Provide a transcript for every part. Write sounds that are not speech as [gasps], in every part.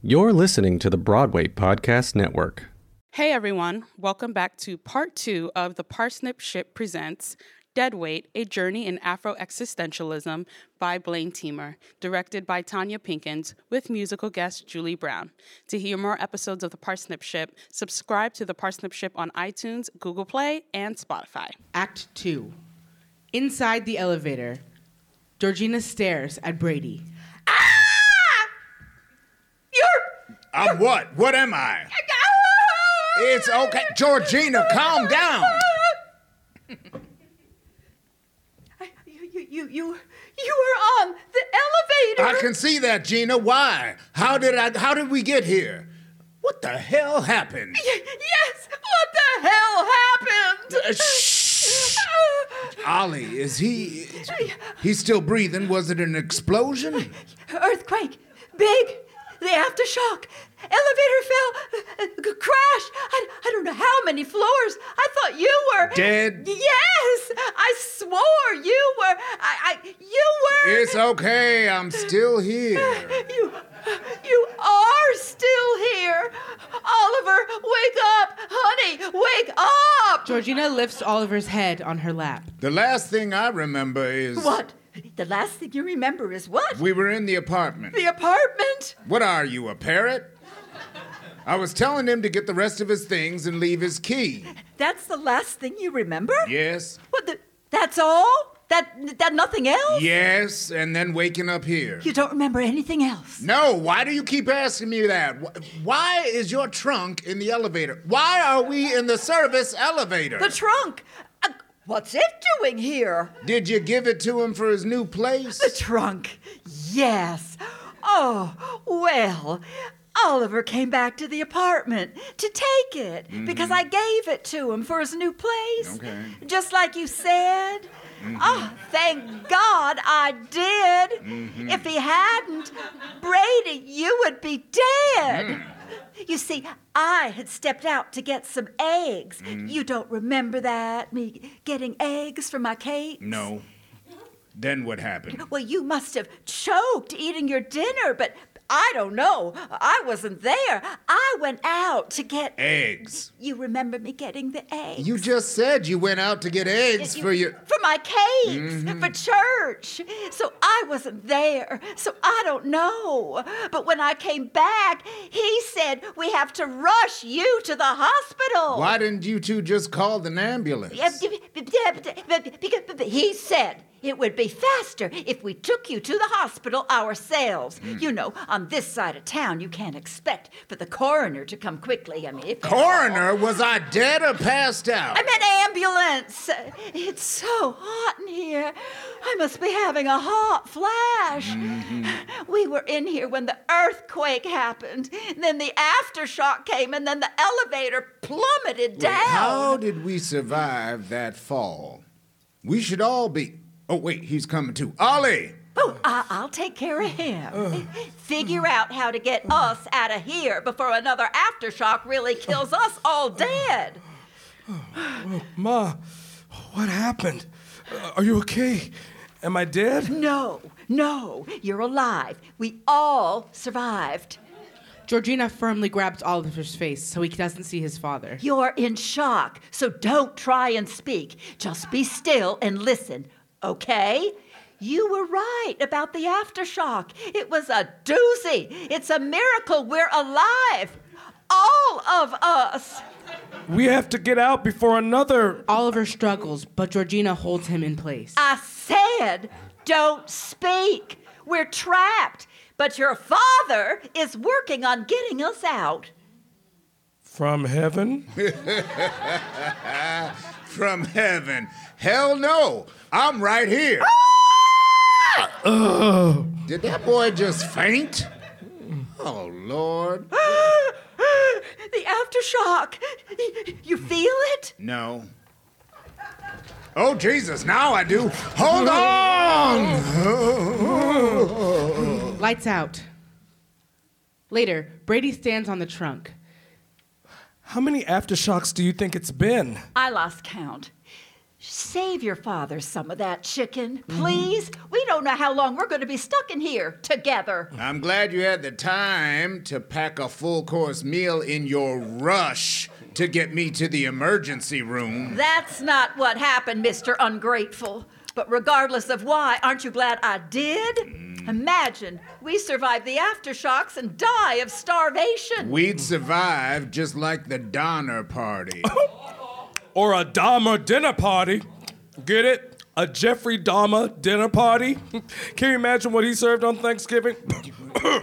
You're listening to the Broadway Podcast Network. Hey everyone, welcome back to part two of The Parsnip Ship Presents Dead Wait A Journey in Afro Existentialism by Blaine Teamer, directed by Tonya Pinkins, with musical guest Julie Brown. To hear more episodes of The Parsnip Ship, subscribe to The Parsnip Ship on iTunes, Google Play, and Spotify. Act 2. Inside the elevator, Georgina stares at Brady. I'm what? What am I? It's okay. Georgina, calm down. You, you, you, you, you were on the elevator. I can see that, Gina. Why? How did I how did we get here? What the hell happened? Y- yes. What the hell happened? Uh, shh. Ollie, is he he's still breathing? Was it an explosion? Earthquake. Big. The aftershock. Elevator fell. uh, uh, crash. I, I don't know how many floors. I thought you were Dead? Yes. I swore you were. I. I you were. It's okay. I'm still here. [laughs] You, you are still here. Oliver, wake up. Honey, wake up. Georgina lifts Oliver's head on her lap. The last thing I remember is What? The last thing you remember is what? we were in the apartment. The apartment? What are you, a parrot? I was telling him to get the rest of his things and leave his key. That's the last thing you remember? Yes? What the? That's all? That that nothing else? Yes, and then waking up here. You don't remember anything else? No, why do you keep asking me that? Why is your trunk in the elevator? Why are we in the service elevator? The trunk. Uh, what's it doing here? Did you give it to him for his new place? The trunk. Yes. Oh, well. Oliver came back to the apartment to take it mm-hmm. because I gave it to him for his new place. Okay. Just like you said. Mm-hmm. Oh, thank God I did. Mm-hmm. If he hadn't, Brady, you would be dead. You see, I had stepped out to get some eggs. You don't remember that? Me getting eggs for my cakes? No. Then what happened? Well, you must have choked eating your dinner, but I don't know. I wasn't there. I went out to get. Eggs. You remember me getting the eggs? You just said you went out to get eggs You- for your. for my cakes mm-hmm. for church. So I wasn't there. So I don't know. But when I came back, he said we have to rush you to the hospital. Why didn't you two just call an ambulance? He said it would be faster if we took you to the hospital ourselves. Hmm. You know, on this side of town, you can't expect for the coroner to come quickly. I mean, Coroner, was I dead or passed out? I meant ambulance. It's so hot in here. I must be having a hot flash. Mm-hmm. We were in here when the earthquake happened. Then the aftershock came, and then the elevator plummeted Wait, down. How did we survive that fall? We should all be. Oh, wait, he's coming too. Ollie! Oh, I- I'll take care of him. Figure out how to get us out of here before another aftershock really kills us all dead. Ma, what happened? Uh, are you okay? Am I dead? No, no, you're alive. We all survived. Georgina firmly grabs Oliver's face so he doesn't see his father. You're in shock, so don't try and speak. Just be still and listen, okay? You were right about the aftershock. It was a doozy. It's a miracle we're alive. All of us. We have to get out before another. Oliver struggles, but Georgina holds him in place. I said, don't speak. We're trapped. But your father is working on getting us out. From heaven? [laughs] From heaven. Hell no. I'm right here. Ah! Did that boy just faint? Oh, Lord. [gasps] The aftershock. You feel it? No. Oh, Jesus, now I do. Hold on! [gasps] Lights out. Later, Brady stands on the trunk. How many aftershocks do you think it's been? I lost count. Save your father some of that chicken, mm-hmm. please. We don't know how long we're going to be stuck in here together. I'm glad you had the time to pack a full course meal in your rush to get me to the emergency room. That's not what happened, Mr. Ungrateful. But regardless of why, aren't you glad I did? Mm. Imagine we survive the aftershocks and die of starvation. We'd survive just like the Donner Party. [laughs] Or a Dahmer dinner party. Get it? A Jeffrey Dahmer dinner party? Can you imagine what he served on Thanksgiving? [coughs]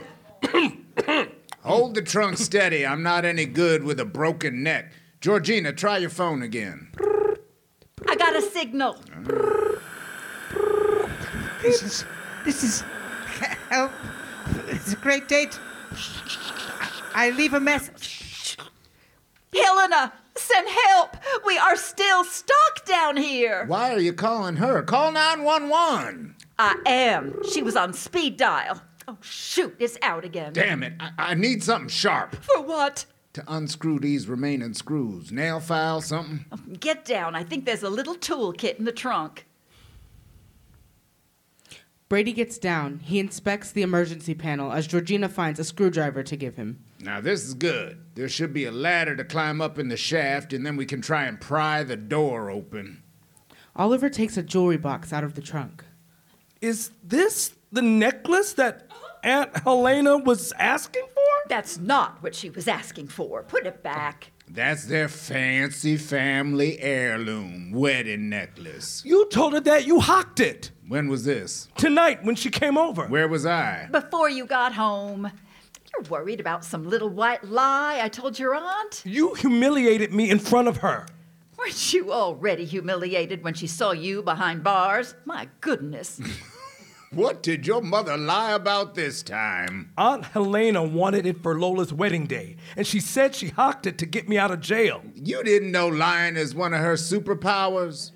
Hold the trunk steady. I'm not any good with a broken neck. Georgina, try your phone again. I got a signal. This is, this is help. It's a great date. I leave a message. Helena, send help. We are still stuck down here. Why are you calling her? Call 911. I am. She was on speed dial. Oh, shoot, it's out again. Damn it. I, I need something sharp For what? to unscrew these remaining screws. Nail file, something? Oh, get down. I think there's a little toolkit in the trunk. Brady gets down. He inspects the emergency panel as Georgina finds a screwdriver to give him. Now, this is good. There should be a ladder to climb up in the shaft, and then we can try and pry the door open. Oliver takes a jewelry box out of the trunk. Is this the necklace that Aunt Helena was asking for? That's not what she was asking for. Put it back. That's their fancy family heirloom wedding necklace. You told her that you hocked it When was this? tonight when she came over. Where was I? Before you got home. You're worried about some little white lie I told your aunt? You humiliated me in front of her. Weren't you already humiliated when she saw you behind bars? My goodness. [laughs] What did your mother lie about this time? Aunt Helena wanted it for Lola's wedding day, and she said she hocked it to get me out of jail. You didn't know lying is one of her superpowers?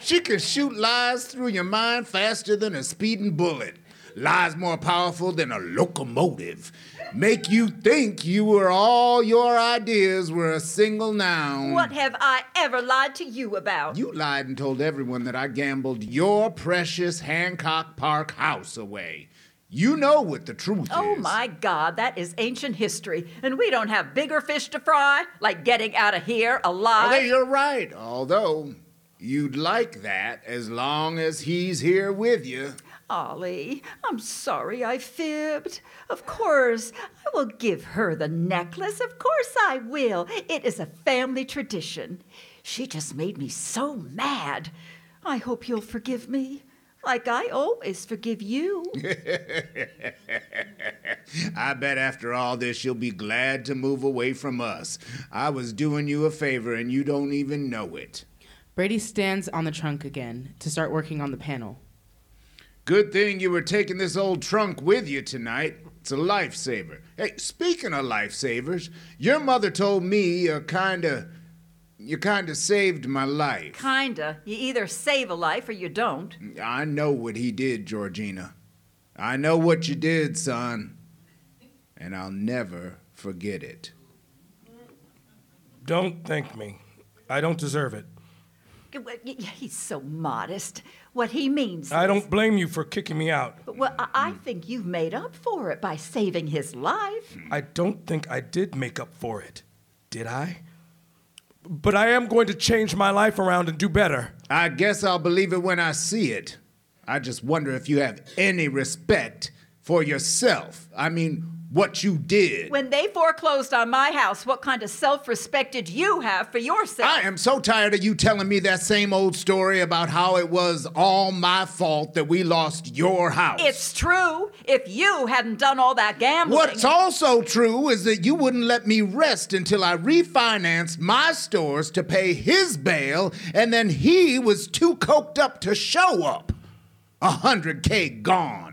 She can shoot lies through your mind faster than a speeding bullet. Lies more powerful than a locomotive. Make you think you were all your ideas were a single noun. what have I ever lied to you about? You lied and told everyone that I gambled your precious Hancock Park house away. You know what the truth Oh is. Oh my God, that is ancient history, and we don't have bigger fish to fry, like getting out of here alive. Okay, you're right. Although you'd like that as long as he's here with you. Ollie, I'm sorry I fibbed. Of course, I will give her the necklace. Of course I will. It is a family tradition. She just made me so mad. I hope you'll forgive me, like I always forgive you. [laughs] I bet after all this you'll be glad to move away from us. I was doing you a favor and you don't even know it. Brady stands on the trunk again to start working on the panel. Good thing you were taking this old trunk with you tonight. It's a lifesaver. Hey, speaking of lifesavers, your mother told me you kinda. You kinda saved my life. Kinda. You either save a life or you don't. I know what he did, Georgina. I know what you did, son. And I'll never forget it. Don't thank me. I don't deserve it. He's so modest. What he means. I is- don't blame you for kicking me out. Well, I I think you've made up for it by saving his life. I don't think I did make up for it. Did I? But I am going to change my life around and do better. I guess I'll believe it when I see it. I just wonder if you have any respect for yourself. I mean, what you did. When they foreclosed on my house, what kind of self respect did you have for yourself? I am so tired of you telling me that same old story about how it was all my fault that we lost your house. It's true. If you hadn't done all that gambling. What's also true is that you wouldn't let me rest until I refinanced my stores to pay his bail, and then he was too coked up to show up. A hundred K gone.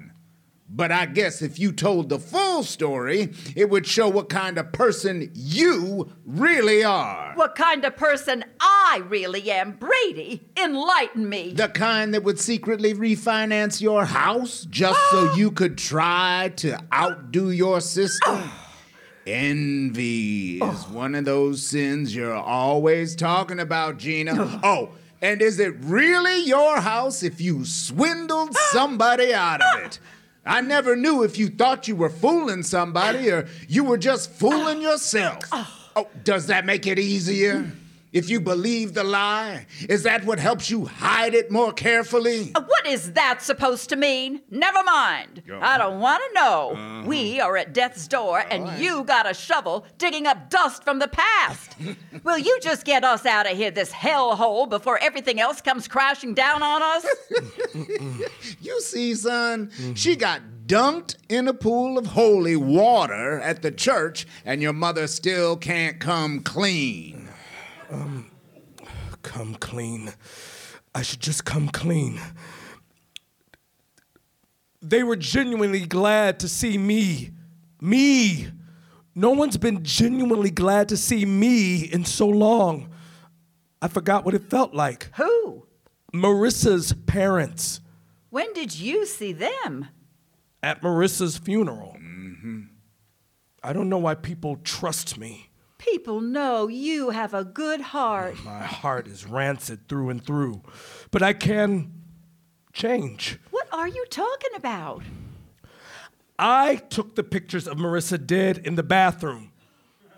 But I guess if you told the full story, it would show what kind of person you really are. What kind of person I really am, Brady? Enlighten me. The kind that would secretly refinance your house just so [gasps] you could try to outdo your sister? [sighs] Envy is oh. one of those sins you're always talking about, Gina. [sighs] Oh, And is it really your house if you swindled [gasps] somebody out of it? [laughs] I never knew if you thought you were fooling somebody or you were just fooling yourself. Oh, oh does that make it easier? If you believe the lie, is that what helps you hide it more carefully? Uh, What is that supposed to mean? Never mind. I don't want to know. We are at death's door, and you got a shovel digging up dust from the past. [laughs] Will you just get us out of here, this hellhole, before everything else comes crashing down on us? [laughs] You see, son, she got dunked in a pool of holy water at the church, and your mother still can't come clean. Come clean. I should just come clean. They were genuinely glad to see me. Me. No one's been genuinely glad to see me in so long. I forgot what it felt like. Who? Marissa's parents When did you see them? at Marissa's funeral. Mm-hmm. I don't know why people trust me. People know you have a good heart. My heart is rancid through and through, but I can change. What are you talking about? I took the pictures of Marissa dead in the bathroom.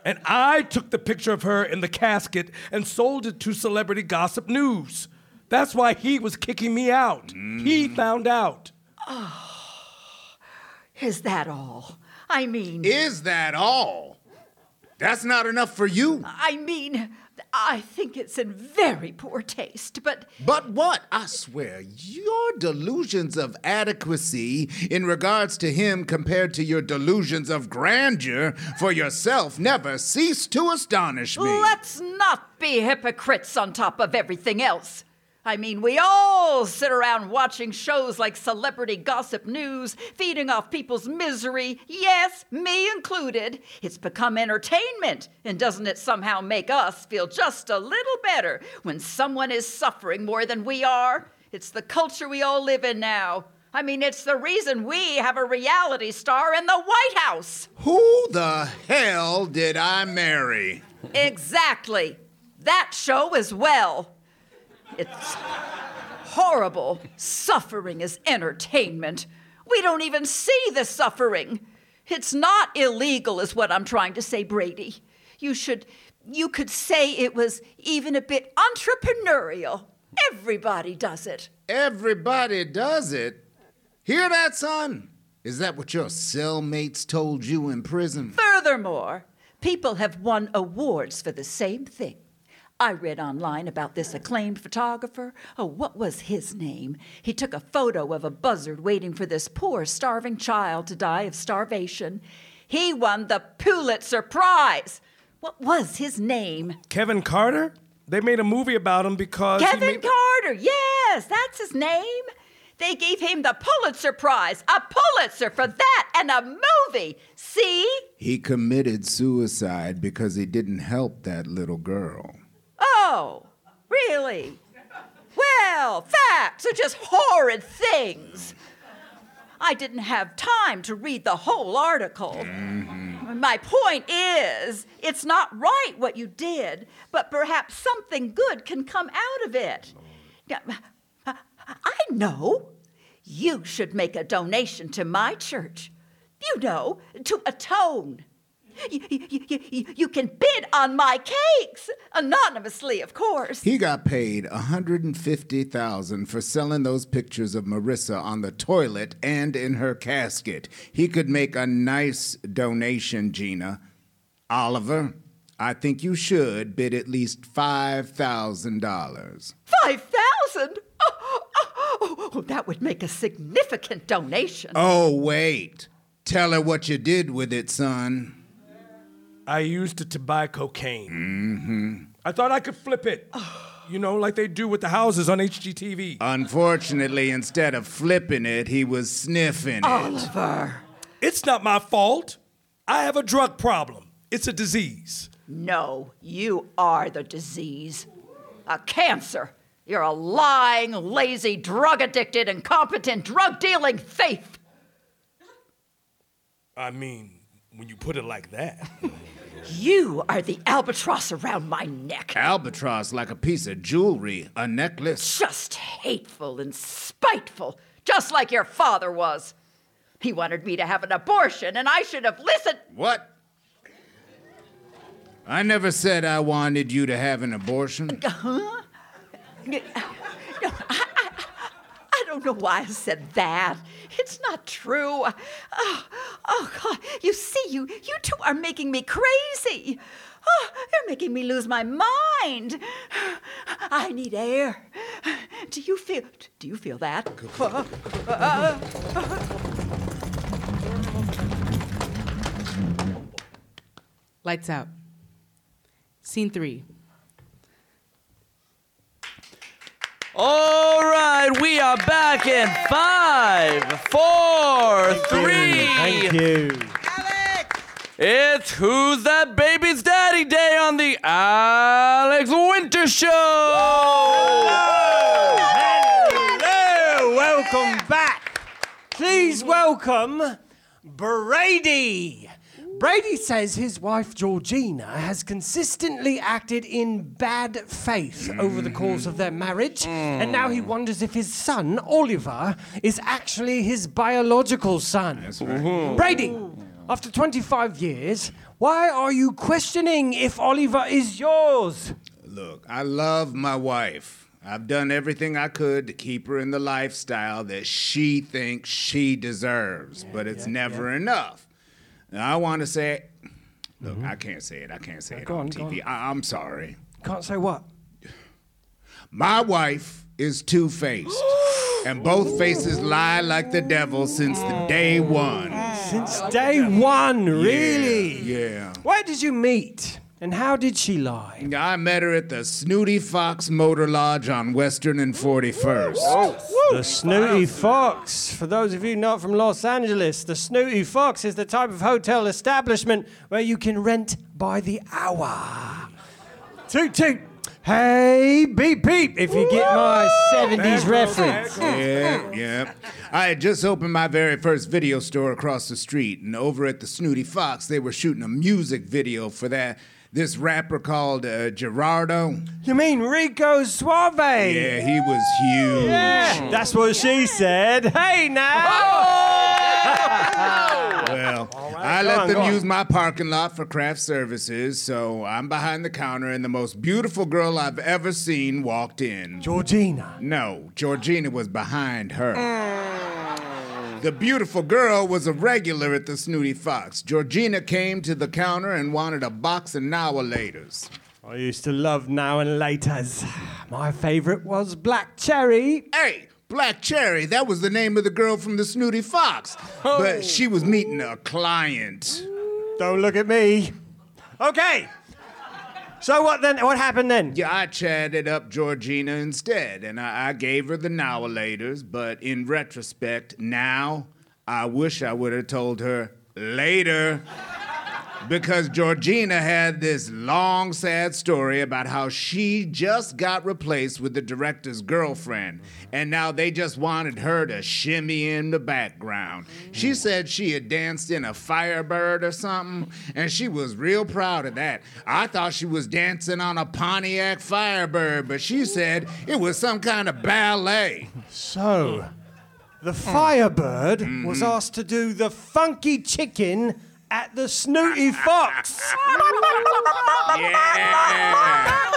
And I took the picture of her in the casket and sold it to Celebrity Gossip News. That's why he was kicking me out. He mm. found out. Oh, is that all? I mean, Is that all? That's not enough for you. I mean, I think it's in very poor taste, but But what? I swear, your delusions of adequacy in regards to him compared to your delusions of grandeur for yourself never cease to astonish me. let's not be hypocrites on top of everything else. I mean, we all sit around watching shows like Celebrity Gossip News, feeding off people's misery, yes, me included. It's become entertainment, and doesn't it somehow make us feel just a little better when someone is suffering more than we are? It's the culture we all live in now. I mean, it's the reason we have a reality star in the White House. Who the hell did I marry? Exactly. That show as well. It's horrible. Suffering is entertainment. We don't even see the suffering. It's not illegal, is what I'm trying to say, Brady. You should, you could say it was even a bit entrepreneurial. Everybody does it. Everybody does it. Hear that, son? Is that what your cellmates told you in prison? Furthermore, people have won awards for the same thing. I read online about this acclaimed photographer. Oh, what was his name? He took a photo of a buzzard waiting for this poor starving child to die of starvation. He won the Pulitzer Prize. What was his name? Kevin Carter? They made a movie about him because. he Kevin made- Carter. Yes, that's his name. They gave him the Pulitzer Prize, a Pulitzer for that, and a movie. See? He committed suicide because he didn't help that little girl. Oh, really? Well, facts are just horrid things. I didn't have time to read the whole article. Mm-hmm. My point is, it's not right what you did, but perhaps something good can come out of it. Now, I know. You should make a donation to my church. You know, to atone. You, you, you, you, can bid on my cakes, anonymously, of course. He got paid a 150,000 for selling those pictures of Marissa on the toilet and in her casket. He could make a nice donation, Gina. Oliver, I think you should bid at least $5,000. Five thousand? Oh, oh, oh, oh, that would make a significant donation. Oh, wait. Tell her what you did with it, son. I used it to buy cocaine. Mm-hmm. I thought I could flip it. You know, like they do with the houses on HGTV. Unfortunately, instead of flipping it, he was sniffing it. Oliver. It's not my fault. I have a drug problem. It's a disease. No, you are the disease. A cancer. You're a lying, lazy, drug addicted, incompetent, drug dealing thief. I mean, when you put it like that. [laughs] You are the albatross around my neck. Albatross like a piece of jewelry, a necklace. Just hateful and spiteful, just like your father was. He wanted me to have an abortion, and I should have listened. What? I never said I wanted you to have an abortion. Huh? [laughs] No, I, don't know why I said that. It's not true. Oh, oh God! You see, you you two are making me crazy. Oh, you're making me lose my mind. I need air. Do you feel? Do you feel that? Lights out. Scene three. All right, we are back in five, four, three. Thank you. It's Who's That Baby's Daddy Day on the Alex Winter Show. Hello, welcome back. Please welcome Brady. Brady says his wife Georgina has consistently acted in bad faith over the course of their marriage, and now he wonders if his son, Oliver, is actually his biological son. Brady, after 25 years, why are you questioning if Oliver is yours? Look, I love my wife. I've done everything I could to keep her in the lifestyle that she thinks she deserves, but it's never enough. Now, I want to say, look, mm-hmm. I can't say it. I can't say uh, it go on, on, TV. I- I'm sorry. Can't say what? My wife is two faced, [gasps] and both faces lie like the devil since the day oh. one. Since day one, really? Yeah. Yeah. Where did you meet? And how did she lie? I met her at the Snooty Fox Motor Lodge on Western and 41st. The Snooty Fox. For those of you not from Los Angeles, the Snooty Fox is the type of hotel establishment where you can rent by the hour. Toot toot. Hey, beep beep, if you get my 70s reference. Yeah, yeah. I had just opened my very first video store across the street, and over at the Snooty Fox, they were shooting a music video for that this rapper called uh, Gerardo. You mean Rico Suave? Yeah, he was huge. Yeah, that's what she said. Hey now. Well, I let on, them use my parking lot for craft services, so I'm behind the counter, and the most beautiful girl I've ever seen walked in. Georgina. No, Georgina was behind her. The beautiful girl was a regular at the Snooty Fox. Georgina came to the counter and wanted a box of Now and Laters. I used to love Now and Laters. My favorite was Black Cherry. Hey, Black Cherry, that was the name of the girl from the Snooty Fox. But oh. she was meeting a client. Don't look at me. Okay. So what then? What happened then? Yeah, I chatted up Georgina instead, and I, I gave her the Now and Laters, but in retrospect, now I wish I would have told her later. Because Georgina had this long, sad story about how she just got replaced with the director's girlfriend, and now they just wanted her to shimmy in the background. She mm. said she had danced in a Firebird or something, and she was real proud of that. I thought she was dancing on a Pontiac Firebird, but she said it was some kind of ballet. So, the mm. Firebird was mm-hmm. asked to do the funky chicken at the Snooty Fox. Yeah.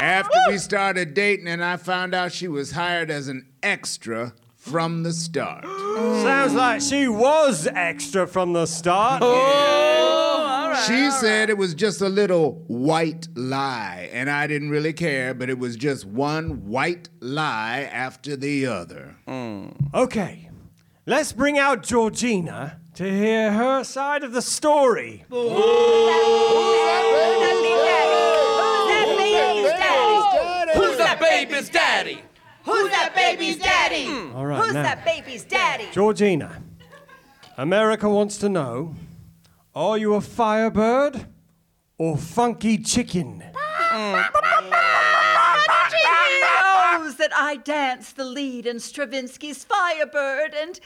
After we started dating, and I found out she was hired as an extra from the start. Sounds like she was extra from the start. Oh, she said it was just a little white lie, and I didn't really care, but it was just one white lie after the other. Hmm. Okay, let's bring out Georgina to hear her side of the story. Who's that baby's daddy? Who's that baby's daddy? Hmm. All right, Who's now. that baby's daddy? Georgina, America wants to know are you a Firebird or funky chicken? He knows that I dance the lead in Stravinsky's Firebird, and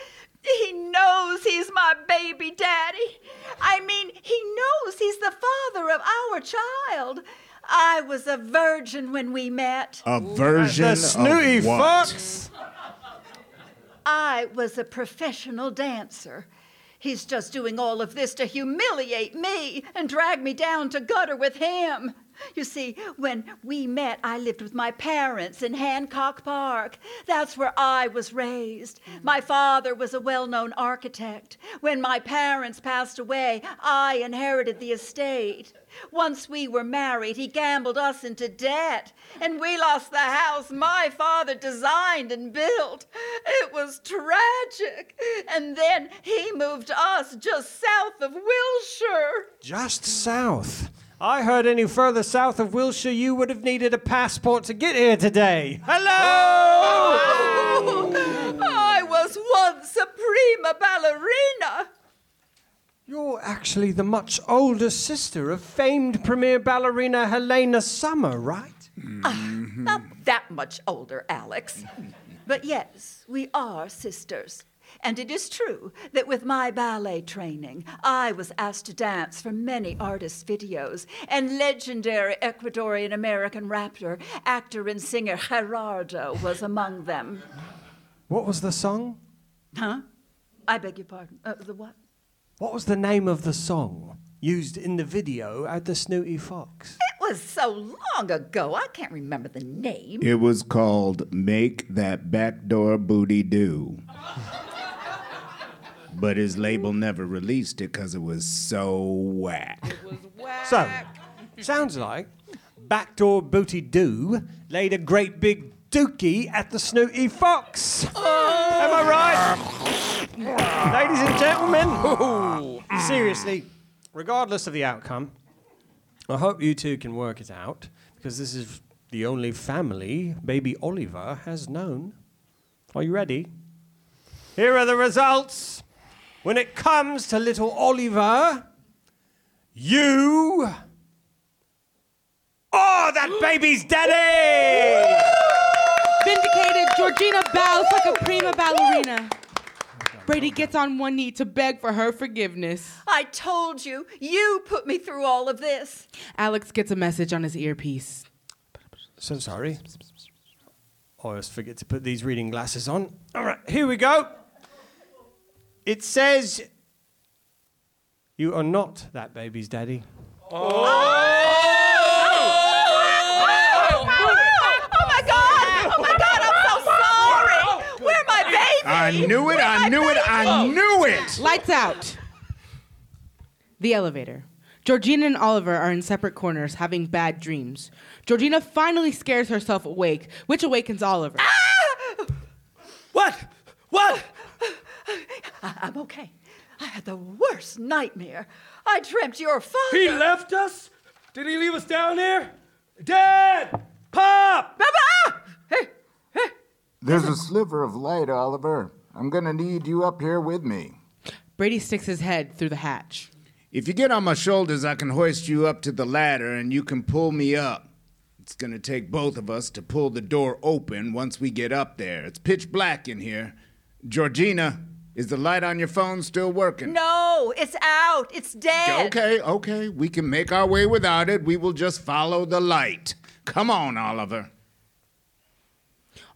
he knows he's my baby daddy. I mean, he knows he's the father of our child. I was a virgin when we met. A virgin The snooty of what? fox. I was a professional dancer. He's just doing all of this to humiliate me and drag me down to gutter with him. You see, when we met, I lived with my parents in Hancock Park. That's where I was raised. Hmm. My father was a well known architect. When my parents passed away, I inherited the estate. Once we were married, he gambled us into debt, and we lost the house my father designed and built. It was tragic. And then he moved us just south of Wilshire. Just south. I heard any further south of Wilshire, you would have needed a passport to get here today. Hello! Oh! I was once a prima ballerina. You're actually the much older sister of famed premier ballerina Helena Summer, right? Mm-hmm. Not that much older, Alex. But yes, we are sisters. And it is true that with my ballet training, I was asked to dance for many artists' videos, and legendary Ecuadorian American rapper, actor, and singer Gerardo was among them. What was the song? Huh? I beg your pardon. Uh, the what? What was the name of the song used in the video at the Snooty Fox? It was so long ago, I can't remember the name. It was called Make That Backdoor Booty Do. But his label never released it because it was so whack. So, sounds like Backdoor Booty Doo laid a great big dookie at the Snooty Fox. Oh. Am I right? Ladies and gentlemen, seriously, regardless of the outcome, I hope you two can work it out because this is the only family baby Oliver has known. Are you ready? Here are the results. When it comes to little Oliver, you Oh, that baby's daddy! Vindicated, Georgina bows like a prima ballerina. Brady gets on one knee to beg for her forgiveness. I told you, you put me through all of this. Alex gets a message on his earpiece. So sorry. I always forget to put these reading glasses on. All right, here we go. It says, You are not that baby's daddy. Oh! oh my God! Oh my God! I'm so sorry. Where my baby? I knew it, I knew it, I knew it! Lights out. The elevator. Georgina and Oliver are in separate corners having bad dreams. Georgina finally scares herself awake, which awakens Oliver. Ah! What? What? I- I'm okay. I had the worst nightmare. I dreamt your father. He left us? Did he leave us down here? Dad! Pop! Baba! Hey, hey. There's a sliver of light, Oliver. I'm gonna need you up here with me. Brady sticks his head through the hatch. If you get on my shoulders, I can hoist you up to the ladder and you can pull me up. It's gonna take both of us to pull the door open once we get up there. It's pitch black in here. Georgina, is the light on your phone still working? No, it's out. It's dead. Okay, okay. We can make our way without it. We will just follow the light. Come on, Oliver.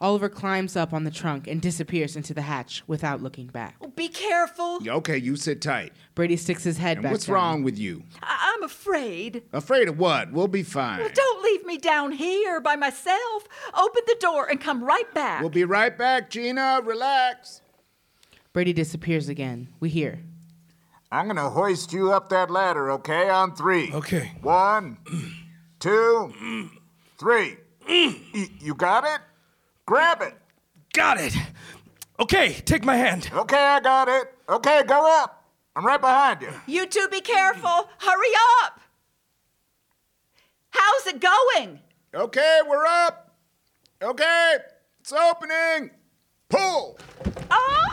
Oliver climbs up on the trunk and disappears into the hatch without looking back. Oh, be careful. Okay, you sit tight. Brady sticks his head And back what's down. wrong with you? I- I'm afraid. Afraid of what? We'll be fine. Don't leave me down here by myself. Open the door and come right back. We'll be right back, Gina. Relax. Brady disappears again. We hear. I'm gonna hoist you up that ladder, okay? On three. Okay. One, two, three. Y- you got it? Grab it. Got it. Okay, take my hand. Okay, I got it. Okay, go up. I'm right behind you. You two be careful. Hurry up. How's it going? Okay, we're up. Okay, it's opening. Pull. Ah!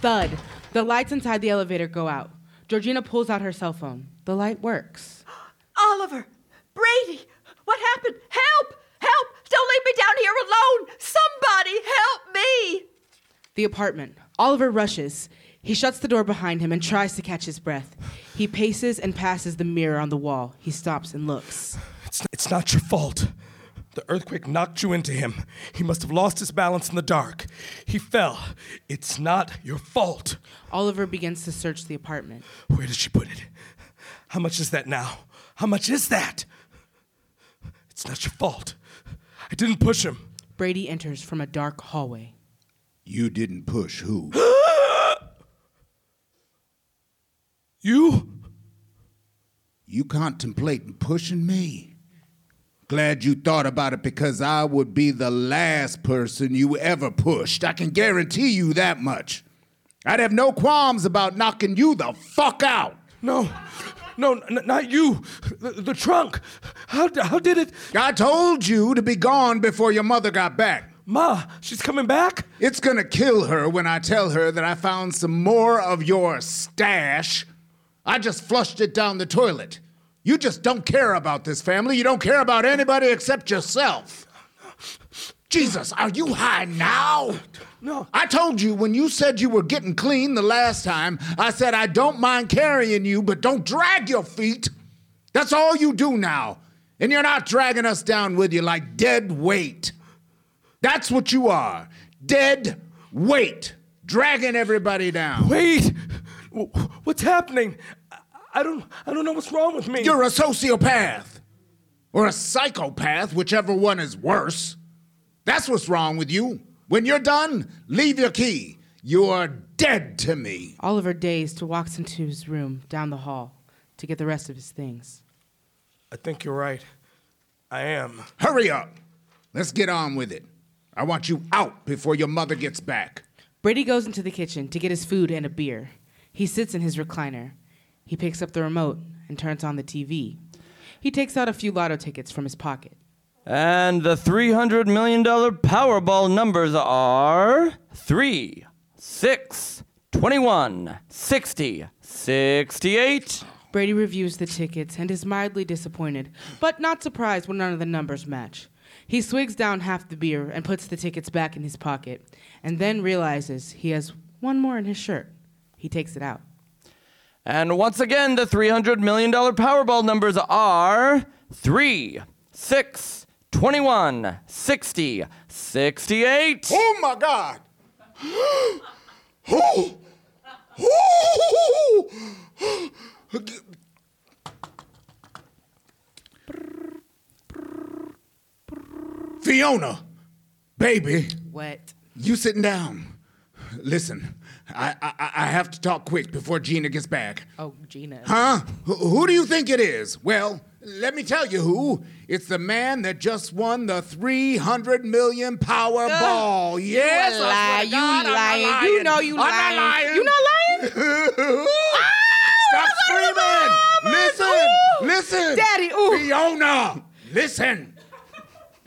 Thud. The lights inside the elevator go out. Georgina pulls out her cell phone. The light works. [gasps] Oliver, Brady, what happened? Help! Help! Don't leave me down here alone! Somebody help me! The apartment. Oliver rushes. He shuts the door behind him and tries to catch his breath. He paces and passes the mirror on the wall. He stops and looks. It's, it's not your fault. The earthquake knocked you into him. He must have lost his balance in the dark. He fell. It's not your fault. Oliver begins to search the apartment. Where did she put it? How much is that now? How much is that? It's not your fault. I didn't push him. Brady enters from a dark hallway. You didn't push who? [gasps] You? You contemplating pushing me? Glad you thought about it because I would be the last person you ever pushed. I can guarantee you that much. I'd have no qualms about knocking you the fuck out. No. No, n- not you. The, the trunk. How, how did it? I told you to be gone before your mother got back. Ma, she's coming back? It's gonna kill her when I tell her that I found some more of your stash. I just flushed it down the toilet. You just don't care about this family. You don't care about anybody except yourself. Jesus, are you high now? No. I told you when you said you were getting clean the last time, I said I don't mind carrying you, but don't drag your feet. That's all you do now. And you're not dragging us down with you like dead weight. That's what you are. Dead weight. Dragging everybody down. Wait. What's happening? I- I don't I don't know what's wrong with me. You're a sociopath. Or a psychopath, whichever one is worse. That's what's wrong with you. When you're done, leave your key. You're dead to me. Oliver, dazed, walks into his room down the hall to get the rest of his things. I think you're right. I am. Hurry up. Let's get on with it. I want you out before your mother gets back. Brady goes into the kitchen to get his food and a beer. He sits in his recliner. He picks up the remote and turns on the TV. He takes out a few lotto tickets from his pocket. And the $300 million Powerball numbers are 3, 6, 21, 60, 68. Brady reviews the tickets and is mildly disappointed, but not surprised when none of the numbers match. He swigs down half the beer and puts the tickets back in his pocket, and then realizes he has one more in his shirt. He takes it out. And once again, the $300 million Powerball numbers are 3, 6, 21, 60, 68. Oh my God! [gasps] oh! Oh! Fiona, baby, What? you sitting down. Listen, I, I, I have to talk quick before Gina gets back. Oh, Gina. Huh? Who, who do you think it is? Well, let me tell you who. It's the man that just won the 300 million Powerball. yes, You lie. God, You I'm not lying. You know you I'm not lying. lying. You not lying? [laughs] Stop oh, screaming! Listen! Ooh. Listen! Daddy, ooh. Fiona! Listen!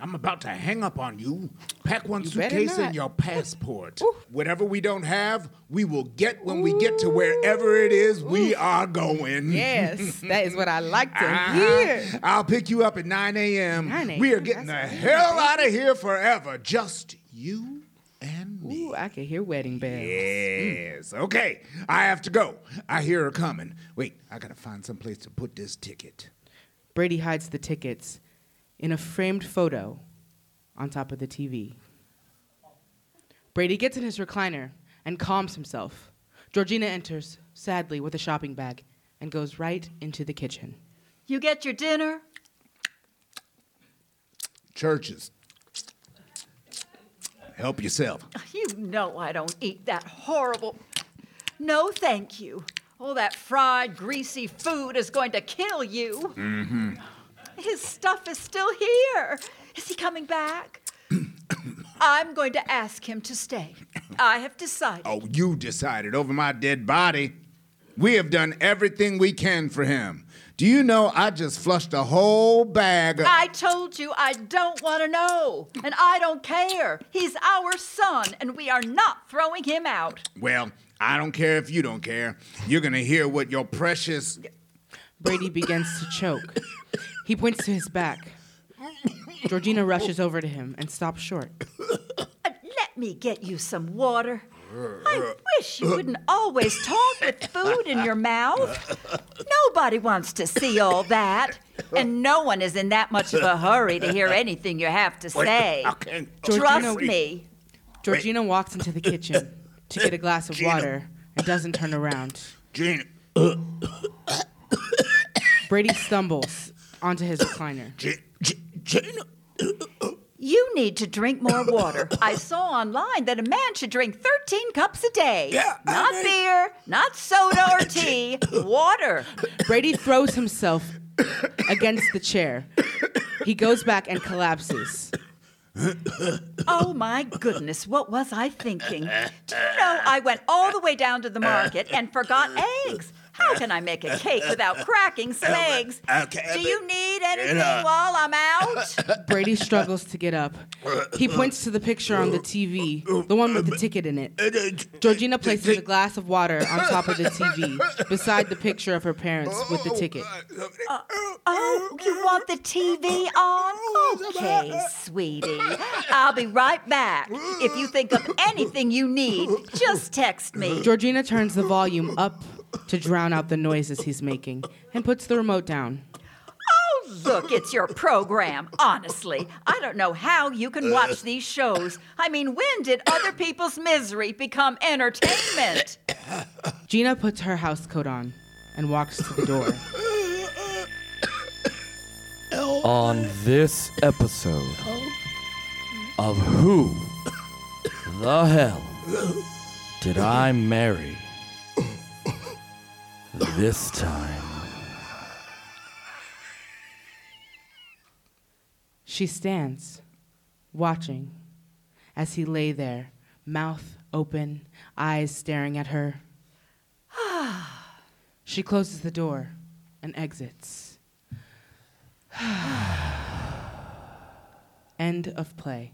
I'm about to hang up on you. Pack one You suitcase and your passport. Whatever we don't have, we will get when we get to wherever it is we are going. Yes, that is what I like to Uh-huh. hear. I'll pick you up at 9 a.m. 9 We are a.m., getting the that's hell out of here forever. Just you and me. Ooh, I can hear wedding bells. Yes. Okay. I have to go. I hear her coming. Wait, I gotta find some place to put this ticket. Brady hides the tickets in a framed photo on top of the TV. Brady gets in his recliner and calms himself. Georgina enters, sadly, with a shopping bag and goes right into the kitchen. You get your dinner? Church's. Help yourself. You know I don't eat that horrible. No, thank you. All that fried, greasy food is going to kill you. Mm-hmm. His stuff is still here. Is he coming back? [coughs] I'm going to ask him to stay. I have decided. Oh, you decided over my dead body. We have done everything we can for him. Do you know I just flushed a whole bag of. I told you I don't want to know, and I don't care. He's our son, and we are not throwing him out. Well, I don't care if you don't care. You're gonna hear what your precious. Brady begins to choke. [laughs] He points to his back. Georgina rushes over to him and stops short. [coughs] Uh, Let me get you some water. I wish you wouldn't always talk with food in your mouth. Nobody wants to see all that. And no one is in that much of a hurry to hear anything you have to say. Okay. Trust me. Georgina walks into the kitchen to get a glass of water and doesn't turn around. Gina, Brady stumbles onto his recliner. G- G- Gina. You need to drink more water. I saw online that a man should drink 13 cups a day. Yeah, I not mean- beer, not soda or [coughs] tea, water. Brady throws himself against the chair. He goes back and collapses. Oh my goodness, what was I thinking? Do you know I went all the way down to the market and forgot eggs? How can I make a cake without cracking some eggs? okay, Do you need anything uh, while I'm out? [laughs] Brady struggles to get up. He points to the picture on the TV, the one with the ticket in it. Georgina places a glass of water on top of the TV, beside the picture of her parents with the ticket. Oh, you want the TV on? Okay, sweetie. I'll be right back. If you think of anything you need, just text me. Georgina turns the volume up to drown out the noises he's making and puts the remote down. Oh, look, it's your program. Honestly, I don't know how you can watch these shows. I mean, when did other people's misery become entertainment? Gina puts her house coat on and walks to the door. On this episode of Who the Hell Did I Marry This Time? She stands, watching, as he lay there, mouth open, eyes staring at her. [sighs] she closes the door and exits. [sighs] End of play.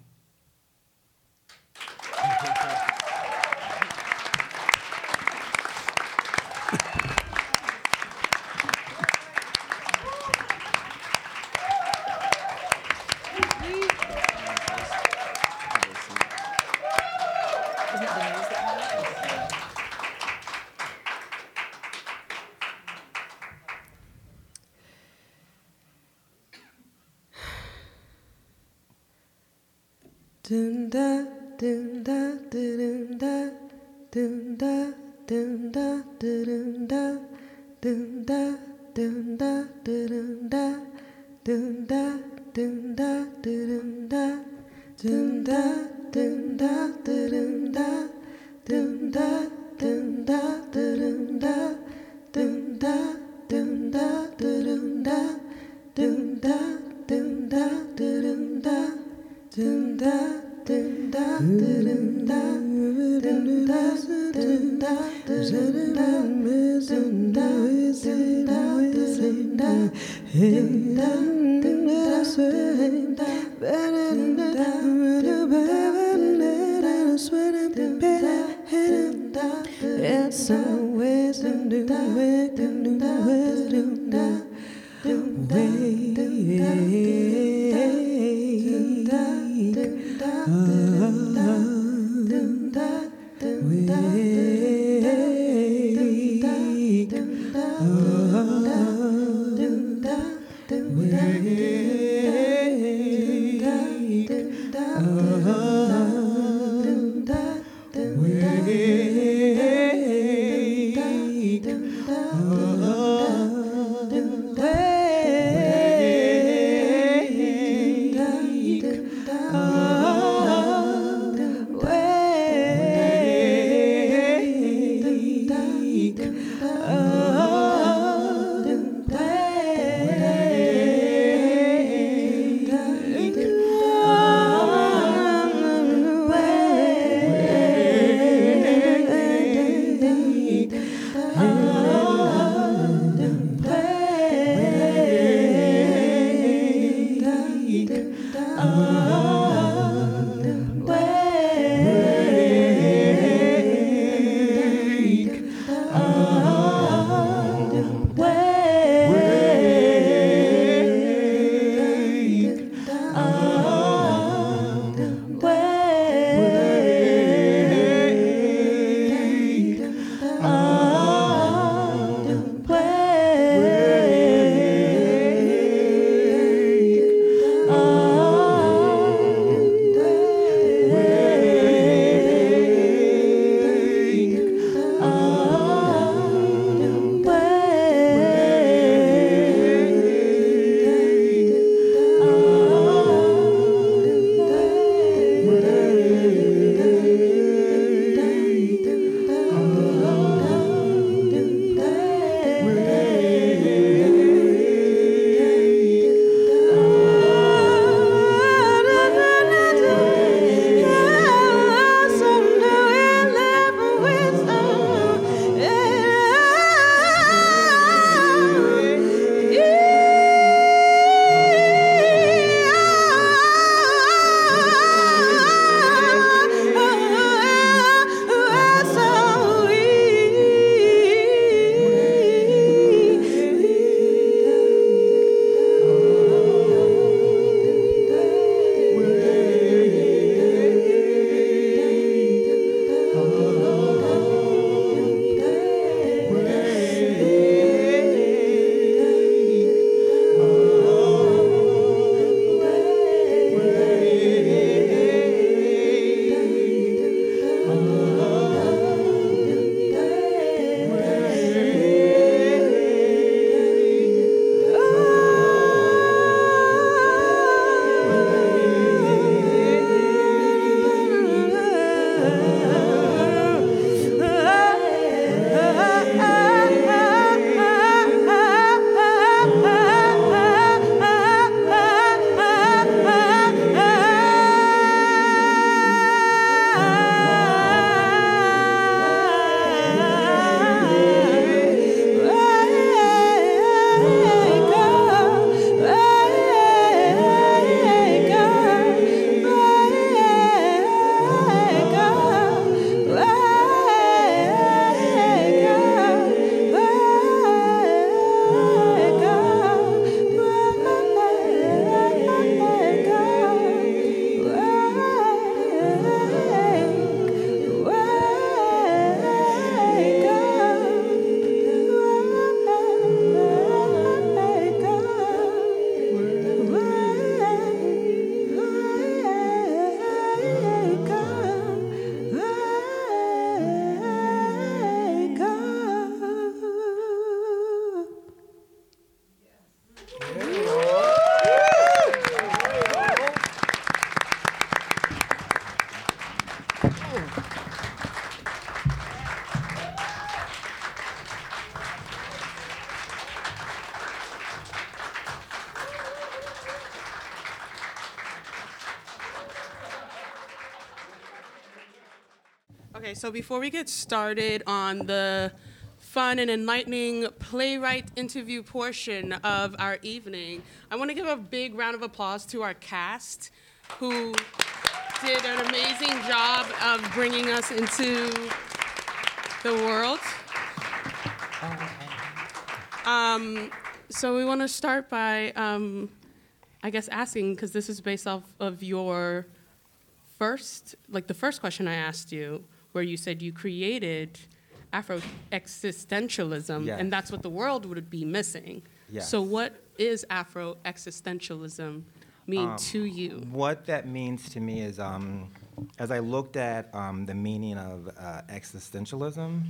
Okay, so before we get started on the fun and enlightening playwright interview portion of our evening, I want to give a big round of applause to our cast who did an amazing job of bringing us into the world. Um, so we want to start by, um, I guess, asking because this is based off of your first, like the first question I asked you, where you said you created Afro existentialism, Yes. and that's what the world would be missing. Yes. So what is Afro existentialism mean Um, to you? What that means to me is, um, as I looked at um, the meaning of uh, existentialism,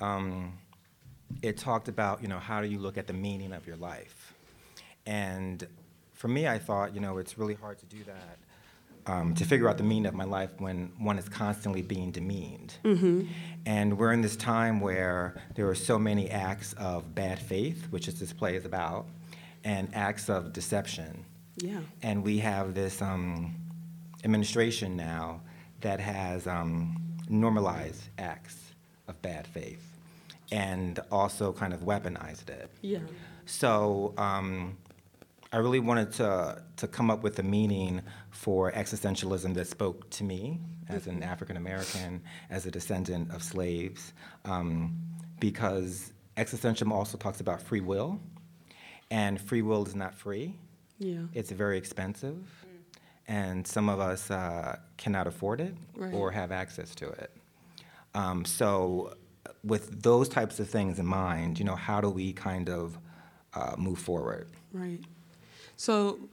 um, it talked about, you know, how do you look at the meaning of your life? And for me, I thought, you know, it's really hard to do that, um, to figure out the meaning of my life when one is constantly being demeaned. And we're in this time where there are so many acts of bad faith, which is this play is about, and acts of deception. Yeah. And we have this um, administration now that has um, normalized acts of bad faith and also kind of weaponized it. Yeah. So um, I really wanted to, to come up with a meaning for existentialism that spoke to me as an African American, as a descendant of slaves, um, because existentialism also talks about free will, and free will is not free. Yeah. It's very expensive, and some of us uh, cannot afford it Right. or have access to it. Um, so, with those types of things in mind, you know, how do we kind of uh, move forward? Right. So,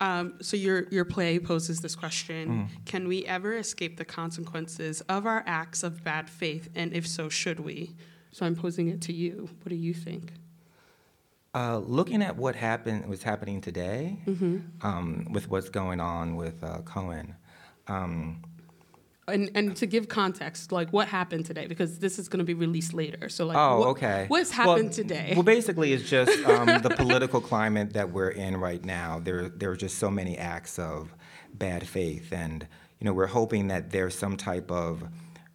um, so your your play poses this question: Mm-hmm. Can we ever escape the consequences of our acts of bad faith, and if so, should we? So I'm posing it to you. What do you think? Uh, looking at what happened, what's happening today, um, with what's going on with uh, Cohen, um, And and to give context, like what happened today, because this is going to be released later. So like, oh, what- okay. what's Well, happened today? Well, basically, it's just um, the political climate that we're in right now. There, there are just so many acts of bad faith, and you know, we're hoping that there's some type of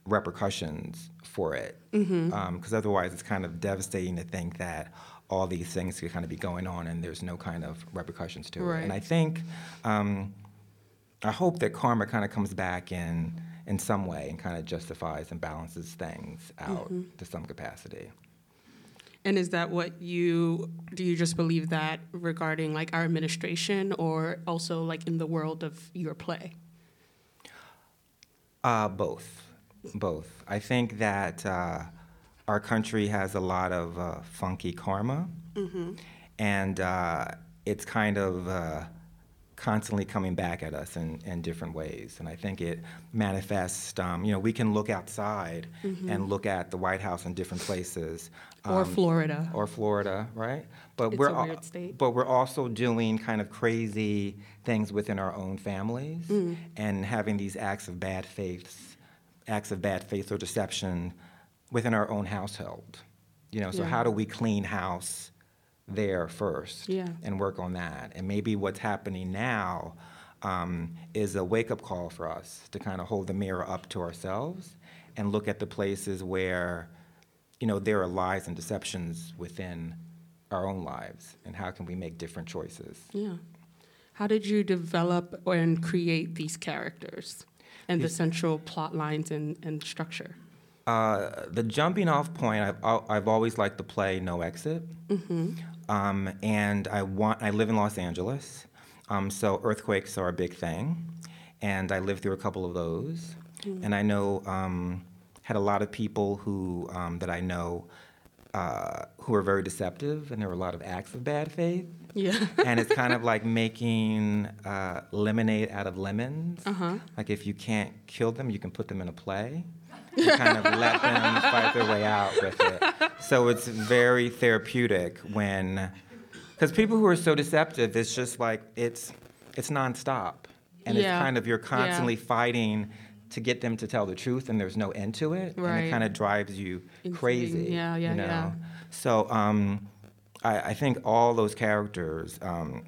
repercussions for it, because Mm-hmm. otherwise, it's kind of devastating to think that all these things could kind of be going on and there's no kind of repercussions to it. And I think, um, I hope that karma kind of comes back in in some way and kind of justifies and balances things out Mm-hmm. to some capacity. And is that what you do? You just believe that regarding like our administration, or also like in the world of your play? Uh, both, both. I think that uh, our country has a lot of uh, funky karma, and uh, it's kind of uh, constantly coming back at us in, in different ways. And I think it manifests. Um, you know, we can look outside and look at the White House in different places, Or um, Florida. or Florida, right? But It's we're a al- weird state. but we're also doing kind of crazy things within our own families Mm. and having these acts of bad faith, acts of bad faith or deception within our own household. You know, so Yeah. how do we clean house there first Yeah. and work on that? And maybe what's happening now um, is a wake up call for us to kind of hold the mirror up to ourselves and look at the places where, you know, there are lies and deceptions within our own lives and how can we make different choices. Yeah. How did you develop and create these characters and the central plot lines and, and structure? Uh, the jumping off point, I've, I've always liked the play No Exit. Um, and I, want, I live in Los Angeles, um, so earthquakes are a big thing. And I lived through a couple of those. And I know, um, had a lot of people who, um, that I know uh, who are very deceptive, and there were a lot of acts of bad faith. Yeah. [laughs] and it's kind of like making uh, lemonade out of lemons. Uh-huh. Like if you can't kill them, you can put them in a play kind of let them fight their way out with it. So it's very therapeutic when, because people who are so deceptive, it's just like it's it's nonstop, and Yeah. it's kind of you're Yeah. constantly fighting to get them to tell the truth, and there's no end to it, and it kind of drives you Into crazy. yeah, yeah, you know? yeah. So um, I, I think all those characters um,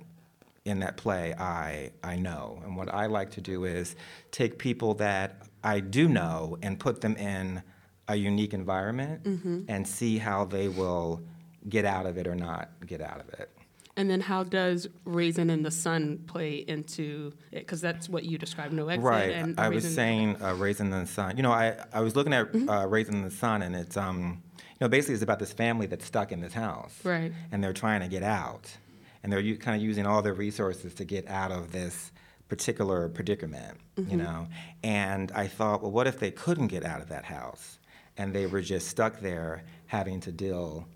in that play, I I know, and what I like to do is take people that I do know and put them in a unique environment Mhm. and see how they will get out of it or not get out of it. And then how does Raisin in the Sun play into it? Because that's what you described, no exit. Right. And I was saying uh, Raisin in the Sun. You know, I, I was looking at Mm-hmm. uh, Raisin in the Sun, and it's um, you know, basically it's about this family that's stuck in this house, Right. and they're trying to get out, and they're u- kind of using all their resources to get out of this particular predicament. You Mhm. know, and I thought, well, what if they couldn't get out of that house, and they were just stuck there having to deal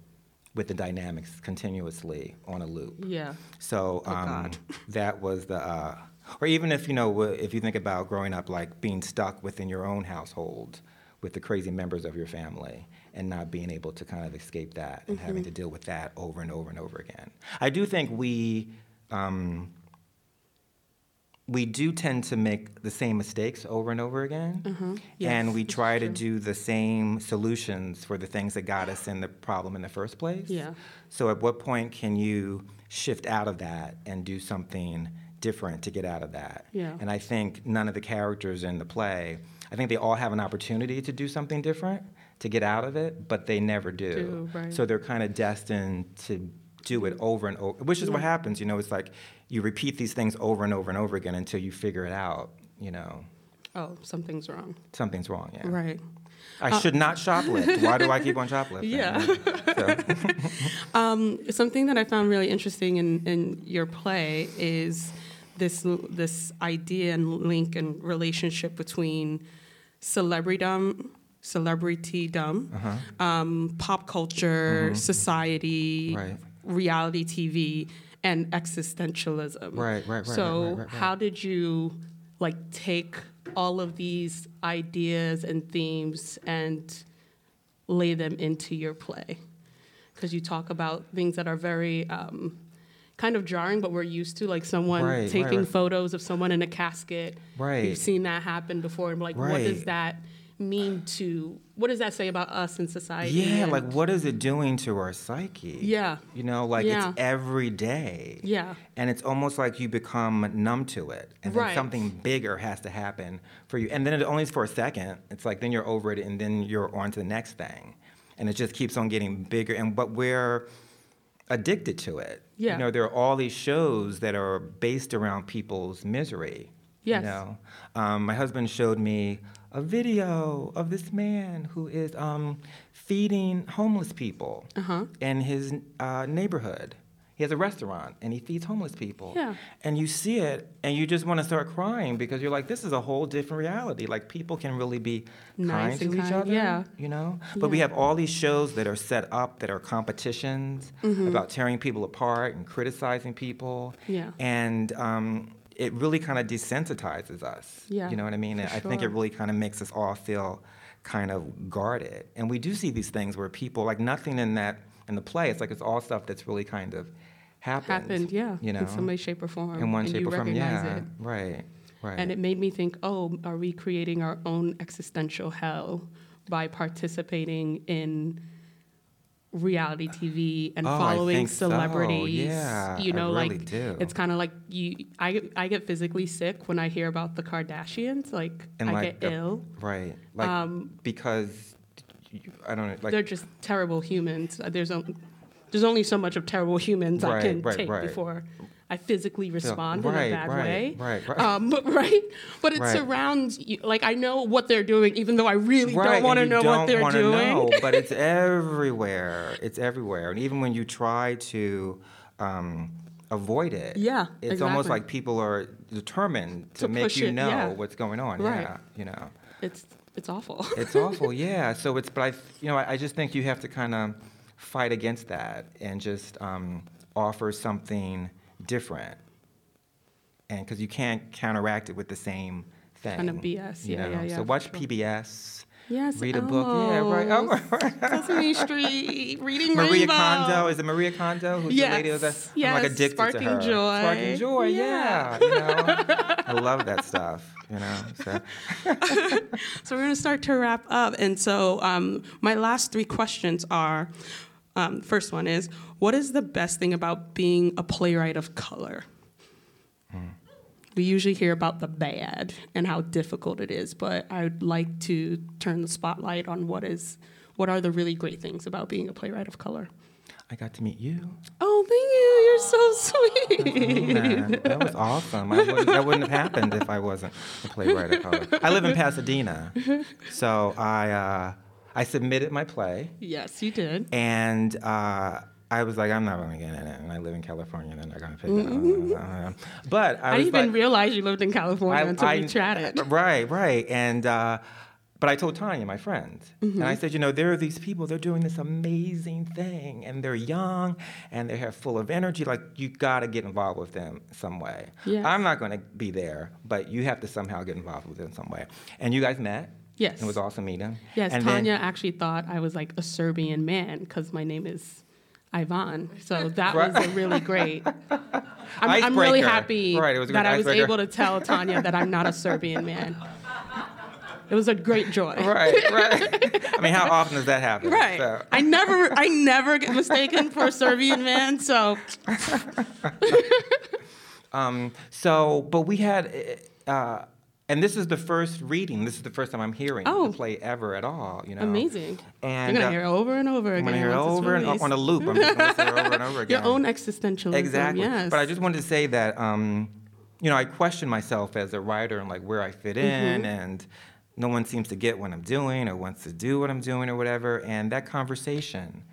with the dynamics continuously on a loop. Yeah. So Oh, um, [laughs] that was the, uh, or even if you know, if you think about growing up, like being stuck within your own household with the crazy members of your family and not being able to kind of escape that and having Mhm. to deal with that over and over and over again. I do think we. Um, we do tend to make the same mistakes over and over again. Mhm. and we try to do the same solutions for the things that got us in the problem in the first place. Yeah. So at what point can you shift out of that and do something different to get out of that? Yeah. And I think none of the characters in the play, I think they all have an opportunity to do something different to get out of it, but they never do. Do, right. So they're kind of destined to do it over and over, which is what happens, you know, it's like you repeat these things over and over and over again until you figure it out, you know. Oh, something's wrong. Something's wrong, yeah. Right. I Uh, should not shoplift. Why do I keep on [laughs] shoplifting? Yeah. [laughs] So- [laughs] um, something that I found really interesting in, in your play is this this idea and link and relationship between celebritydom, celebritydom, Uh-huh. um, pop culture, Mhm. society, Right. Reality TV, and existentialism. Right, right, right, So, right, right, right, how did you like take all of these ideas and themes and lay them into your play? Because you talk about things that are very um, kind of jarring, but we're used to, like someone taking photos of someone in a casket. Right. You've seen that happen before. And like, what does that mean to? What does that say about us in society? yeah, and- like what is it doing to our psyche? Yeah. You know, like Yeah. it's every day. Yeah. And it's almost like you become numb to it. And then Right. something bigger has to happen for you. And then it only is for a second. It's like then you're over it and then you're on to the next thing. And it just keeps on getting bigger. And but we're addicted to it. Yeah. You know, there are all these shows that are based around people's misery. Yes. You know, um, my husband showed me a video of this man who is um, feeding homeless people Uh-huh. in his uh, neighborhood. He has a restaurant and he feeds homeless people. Yeah. And you see it and you just want to start crying because you're like, this is a whole different reality. Like people can really be Nice kind to and each other. yeah. You know? But we have all these shows that are set up that are competitions Mhm. about tearing people apart and criticizing people. Yeah. And um, it really kind of desensitizes us. Yeah, You know what I mean? I think it really kind of makes us all feel kind of guarded. And we do see these things where people, like nothing in that, in the play, it's like it's all stuff that's really kind of happened. happened, yeah, You know? in some way, shape, or form. In one and shape you or form, yeah. it. Right, right. And it made me think, oh, are we creating our own existential hell by participating in reality TV and Oh, following think so. celebrities? Yeah, you I know, really like do. it's kind of like you. I I get physically sick when I hear about the Kardashians. Like And I like get the- ill. Right. Like, Um, because, I don't know, like. They're just terrible humans. There's only there's only so much of terrible humans I can right, take right. before I physically respond in right, a bad right, way. right, right. Um, [laughs] but right, but it Right. surrounds you. Like I know what they're doing, even though I really don't want to know what don't they're doing. Know, [laughs] but it's everywhere. It's everywhere, and even when you try to um, avoid it, Yeah, it's almost like people are determined to, To make you it, know yeah. what's going on. Yeah, you know, It's it's awful. [laughs] it's awful. Yeah. So it's, but I, you know, I, I just think you have to kind of fight against that and just um, offer something different, and because you can't counteract it with the same thing. Kind of BS. Yeah, yeah, yeah, So watch sure. PBS. Yes, Read a book. Yeah, right. Oh, [laughs] Sesame Street, reading Maria Rainbow. Kondo is it Maria Kondo who's the lady of Yes, the? I'm like addicted Sparking to her. Joy. Sparking joy. Yeah. you know, [laughs] I love that stuff. You know. So [laughs] So we're going to start to wrap up. And so um, my last three questions are um, first one is, what is the best thing about being a playwright of color? We usually hear about the bad and how difficult it is, but I'd like to turn the spotlight on what is what are the really great things about being a playwright of color. I got to meet you. Oh, thank you. You're so sweet. Man, that was awesome. I wouldn't, that wouldn't have happened if I wasn't a playwright of color. I live in Pasadena, so I uh, I submitted my play, yes, you did. and uh, I was like, I'm not going to get in it, and I live in California. and They're not going to pick it up. But I, I, didn't even like, realize you lived in California until we chatted. Right, right. And uh, but I told Tonya, my friend, and Mm-hmm. I said, you know, there are these people. They're doing this amazing thing, and they're young, and they're full of energy. Like you got to get involved with them some way. Yes. I'm not going to be there, but you have to somehow get involved with them some way. And you guys met. Yes. It was awesome meeting. Yes, and then- Tonya actually thought I was like a Serbian man because my name is Ivan. So that Right. was a really great. [laughs] I'm, I'm really happy Right, was that I was able to tell Tonya that I'm not a Serbian man. It was a great joy. Right, right. I mean, how often does that happen? Right. So- I never I never get mistaken for a Serbian man, so [laughs] Um, so, but we had, uh, and this is the first reading. This is the first time I'm hearing Oh. the play ever at all. You know, amazing. And You're gonna uh, hear it over and over I'm again. gonna hear it once it's over and on a loop. I'm just gonna it over and over again. [laughs] Your own existentialism. Exactly. Yes. But I just wanted to say that, um, you know, I question myself as a writer and like where I fit in, Mhm. and no one seems to get what I'm doing or wants to do what I'm doing or whatever. And that conversation,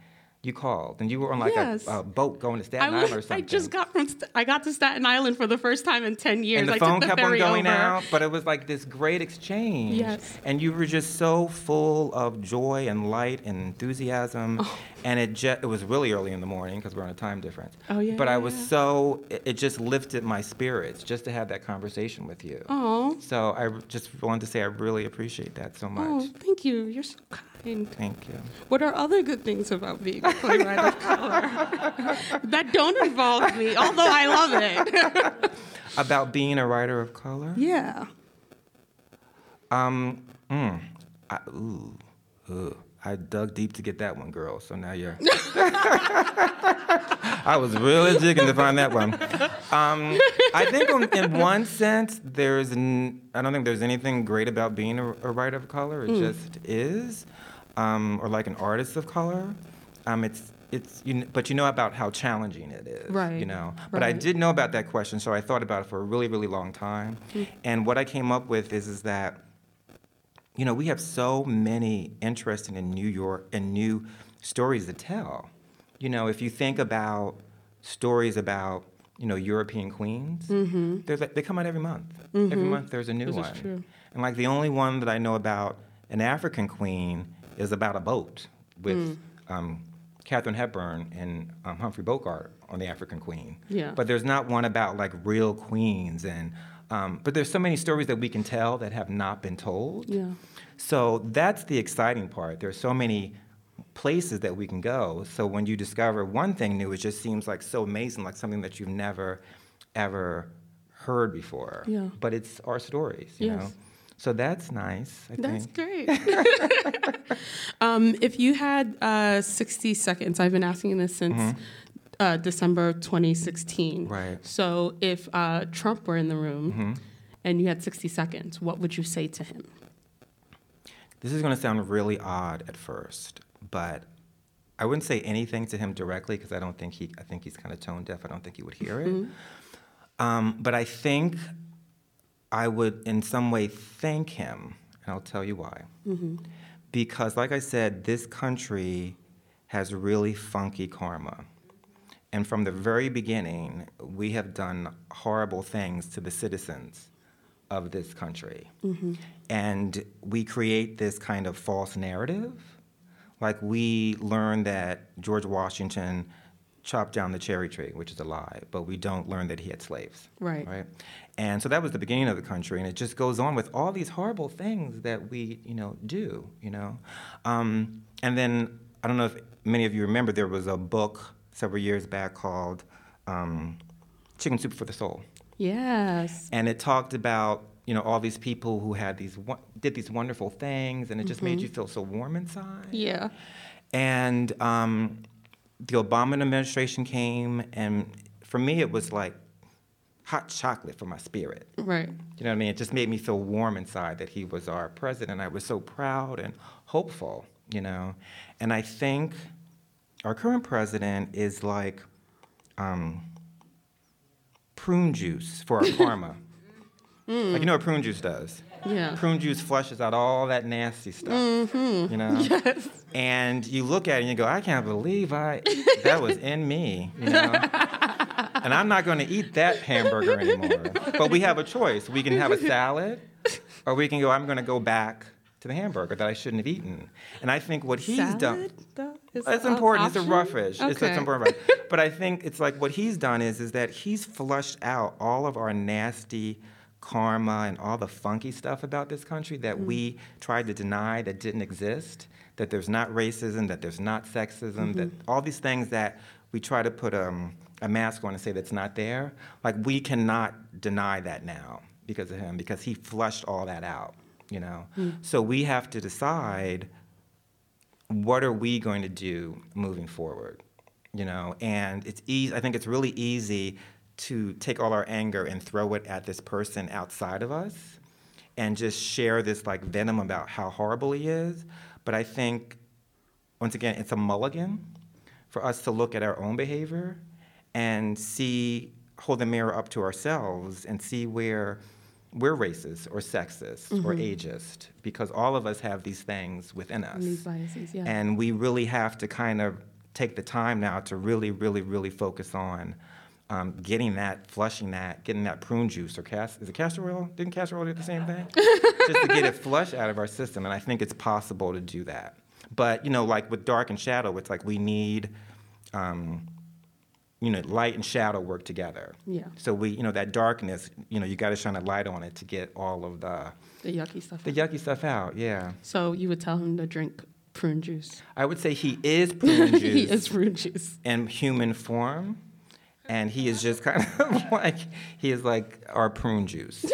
you called, and you were on like Yes. a, a boat going to Staten was- Island or something. [laughs] I just got from St- I got to Staten Island for the first time in ten years. and the I phone took the kept on going over. out, but it was like this great exchange. Yes. And you were just so full of joy and light and enthusiasm. Oh. And it just, it was really early in the morning because we're on a time difference. Oh, yeah, But I was yeah. so, it, it just lifted my spirits just to have that conversation with you. Oh. So I just wanted to say I really appreciate that so oh, much. Oh, thank you. You're so kind. Thank you. What are other good things about being a playwright of color [laughs] that don't involve me? Although I love it. [laughs] About being a writer of color? yeah. Um, mm, I, ooh, ooh. I dug deep to get that one, girl. So now you're. [laughs] I was really digging to find that one. Um, I think, on, in one sense, there's. N- I don't think there's anything great about being a, a writer of color. It Mm. just is, um, or like an artist of color. Um, it's. It's, you, but you know about how challenging it is, Right, You know, but I did know about that question, so I thought about it for a really, really long time. Mm. And what I came up with is, is that you know, we have so many interesting and New York and new stories to tell. You know, if you think about stories about, you know, European queens, Mhm. they're like, they come out every month. Every Mhm. month there's a new This is one. true. And like the only one that I know about an African queen is about a boat with Mm. um, Katharine Hepburn and um, Humphrey Bogart on the African Queen. Yeah. But there's not one about like real queens and. Um, but there's so many stories that we can tell that have not been told. Yeah. So that's the exciting part. There's so many places that we can go. So when you discover one thing new, it just seems like so amazing, like something that you've never, ever heard before. Yeah. But it's our stories, you Yes. know. So that's nice. I That's think. great. [laughs] um, if you had uh, 60 seconds, I've been asking this since Mhm. uh, December 2016. Right. So if uh, Trump were in the room Mhm. and you had 60 seconds, what would you say to him? This is going to sound really odd at first, but I wouldn't say anything to him directly because I don't think he. I think he's kind of tone deaf. I don't think he would hear it. Mhm. Um, but I think I would, in some way, thank him, and I'll tell you why. Mhm. Because, like I said, this country has really funky karma. And from the very beginning, we have done horrible things to the citizens of this country. Mhm. And we create this kind of false narrative. Like we learn that George Washington chopped down the cherry tree, which is a lie, but we don't learn that he had slaves. Right. Right. And so that was the beginning of the country, and it just goes on with all these horrible things that we, you know, do. You know, um, and then I don't know if many of you remember there was a book several years back called um, "Chicken Soup for the Soul." Yes. and it talked about you know all these people who had these did these wonderful things and it just made Mhm. you feel so warm inside Yeah. and um, the obama administration came and for me it was like hot chocolate for my spirit. Right. You know what I mean? It just made me feel warm inside that he was our president. I was so proud and hopeful, you know. And I think our current president is like um, prune juice for our [laughs] karma. Like you know what prune juice does? Yeah. Prune juice flushes out all that nasty stuff. Mhm. You know? [laughs] Yes. And you look at it and you go, I can't believe I that was [laughs] in me, you know? and I'm not going to eat that hamburger anymore. But we have a choice. We can have a salad, or we can go, I'm going to go back to the hamburger that I shouldn't have eaten. And I think what he's done. Salad, though, is It's an important. It's a option? roughage. It's, Okay. it's important. but I think it's like what he's done is is that he's flushed out all of our nasty karma and all the funky stuff about this country that Mm. we tried to deny that didn't exist. That there's not racism. That there's not sexism. That Mhm. all these things that we try to put um, a mask on and say that's not there. Like we cannot deny that now because of him because he flushed all that out. You know. Mm. So we have to decide what are we going to do moving forward you know and it's easy i think it's really easy to take all our anger and throw it at this person outside of us and just share this like venom about how horrible he is but i think once again it's a mulligan for us to look at our own behavior and see hold the mirror up to ourselves and see where we're racist or sexist or Mhm. ageist because all of us have these things within us These biases, yeah. and we really have to kind of take the time now to really, really, really focus on um, getting that, flushing that, getting that prune juice or cast. Is it castor oil? Didn't castor oil do the same thing? [laughs] Just to get it flush out of our system, and I think it's possible to do that. But you know, like with dark and shadow, it's like we need. Um, you know, light and shadow work together. Yeah. So we, you know, that darkness, you know, you got to shine a light on it to get all of the The yucky stuff. the yucky stuff out. Yeah. So you would tell him to drink prune juice. I would say he is prune juice. [laughs] he is prune juice. in human form, and he is just kind of [laughs] like he is like our prune juice.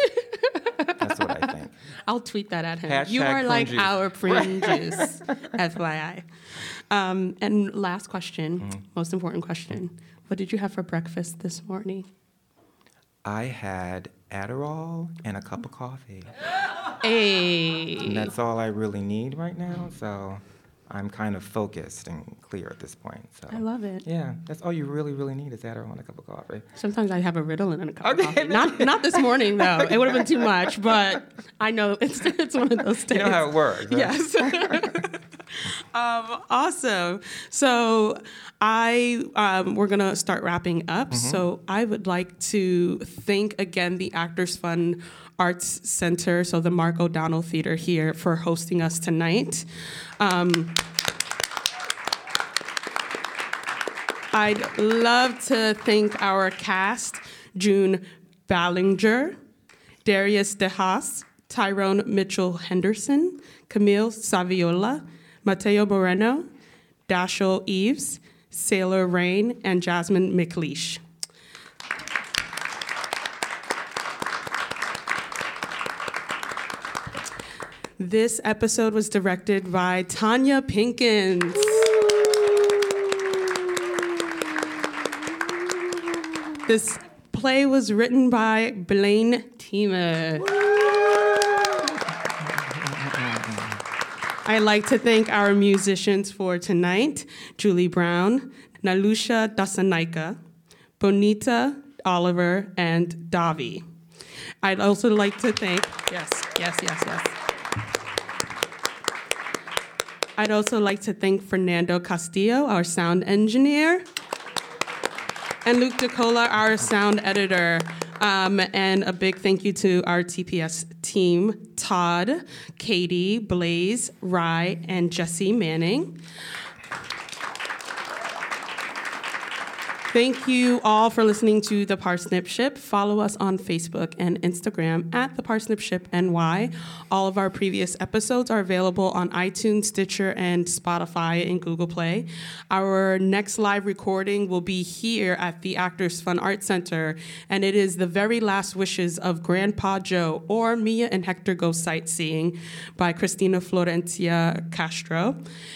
That's what I [laughs] think. I'll tweet that at him. Hashtag you are like juice. our [laughs] prune juice, FYI. Um, and last question, Mm-hmm. most important question. What did you have for breakfast this morning? I had Adderall and a cup of coffee. [gasps] Hey. And that's all I really need right now. So I'm kind of focused and clear at this point. So I love it. Yeah, that's all you really, really need is Adderall and a cup of coffee. Sometimes I have a Ritalin and a cup of coffee. Not not this morning though. [laughs] It would have been too much, but I know it's [laughs] it's one of those days. You know how it works. right? Yes. [laughs] um, awesome. So I um, we're gonna start wrapping up. So I would like to thank again the Actors Fund Arts Center, so the Mark O'Donnell Theater here for hosting us tonight. Um, I'd love to thank our cast, June Ballinger, Darius de Haas, Tyrone Mitchell Henderson, Camille Saviola, Mateo Moreno, Dashiell Eaves, Sailor Rain, and Jasmine McLeish. This episode was directed by Tonya Pinkins. This play was written by Blaine Teamer. I'd like to thank our musicians for tonight Julie Brown, Nalusha Dasanaika, Bonita Oliver, and Davi. I'd also like to thank, yes, yes, yes, yes. I'd also like to thank Fernando Castillo, our sound engineer, and Luke DeCola, our sound editor. Um, and a big thank you to our TPS team Todd, Katie, Blaze, Rye, and Jesse Manning. Thank you all for listening to The Parsnip Ship. Follow us on Facebook and Instagram at The Parsnip Ship NY. All of our previous episodes are available on iTunes, Stitcher, and Spotify and Google Play. Our next live recording will be here at the Actors Fund Arts Center, and it is The Very Last Wishes of Grandpa Joe or Mia and Hector Go Sightseeing by Christina Florencia Castro.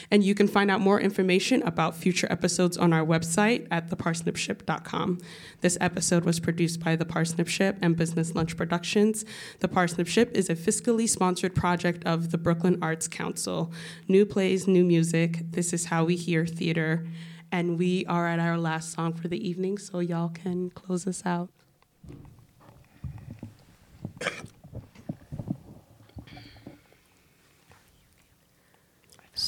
And you can find out more information about future episodes on our website at theparsnipship.org. theparsnipship.com. This episode was produced by The Parsnip Ship and Business Lunch Productions. The Parsnip Ship is a fiscally sponsored project of the Brooklyn Arts Council. New plays, new music. This is how we hear theater. And we are at our last song for the evening, so y'all can close us out.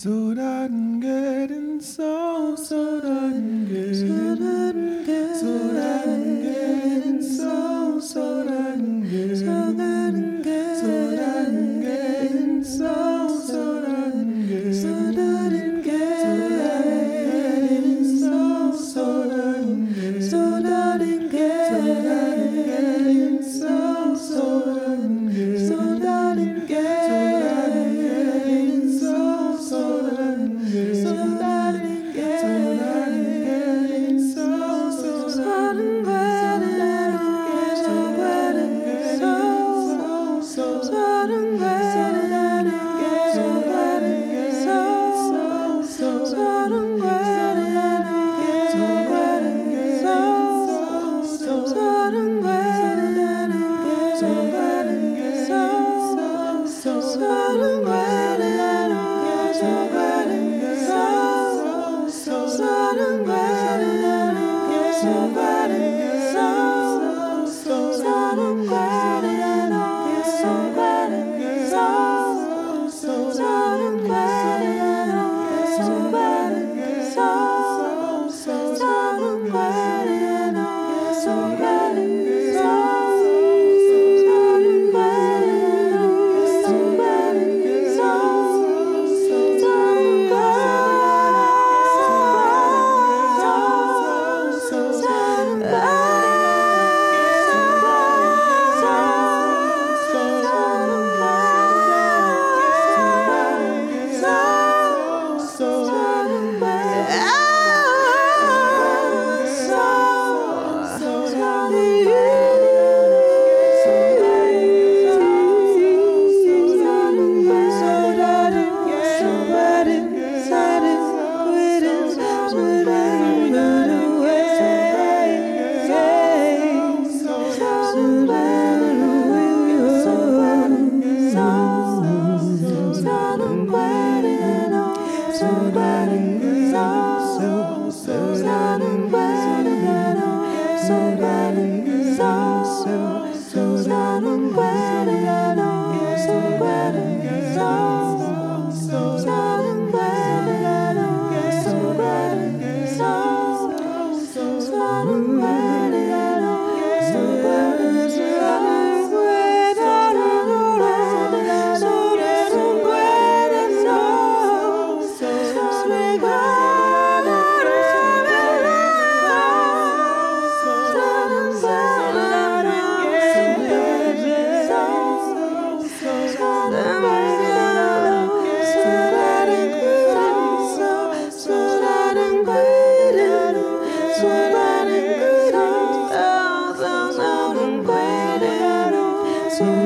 so done getting so so so done getting so so done getting so done getting so so done getting so done getting so so done getting so so done getting so so done getting so done getting so so done getting so so so done so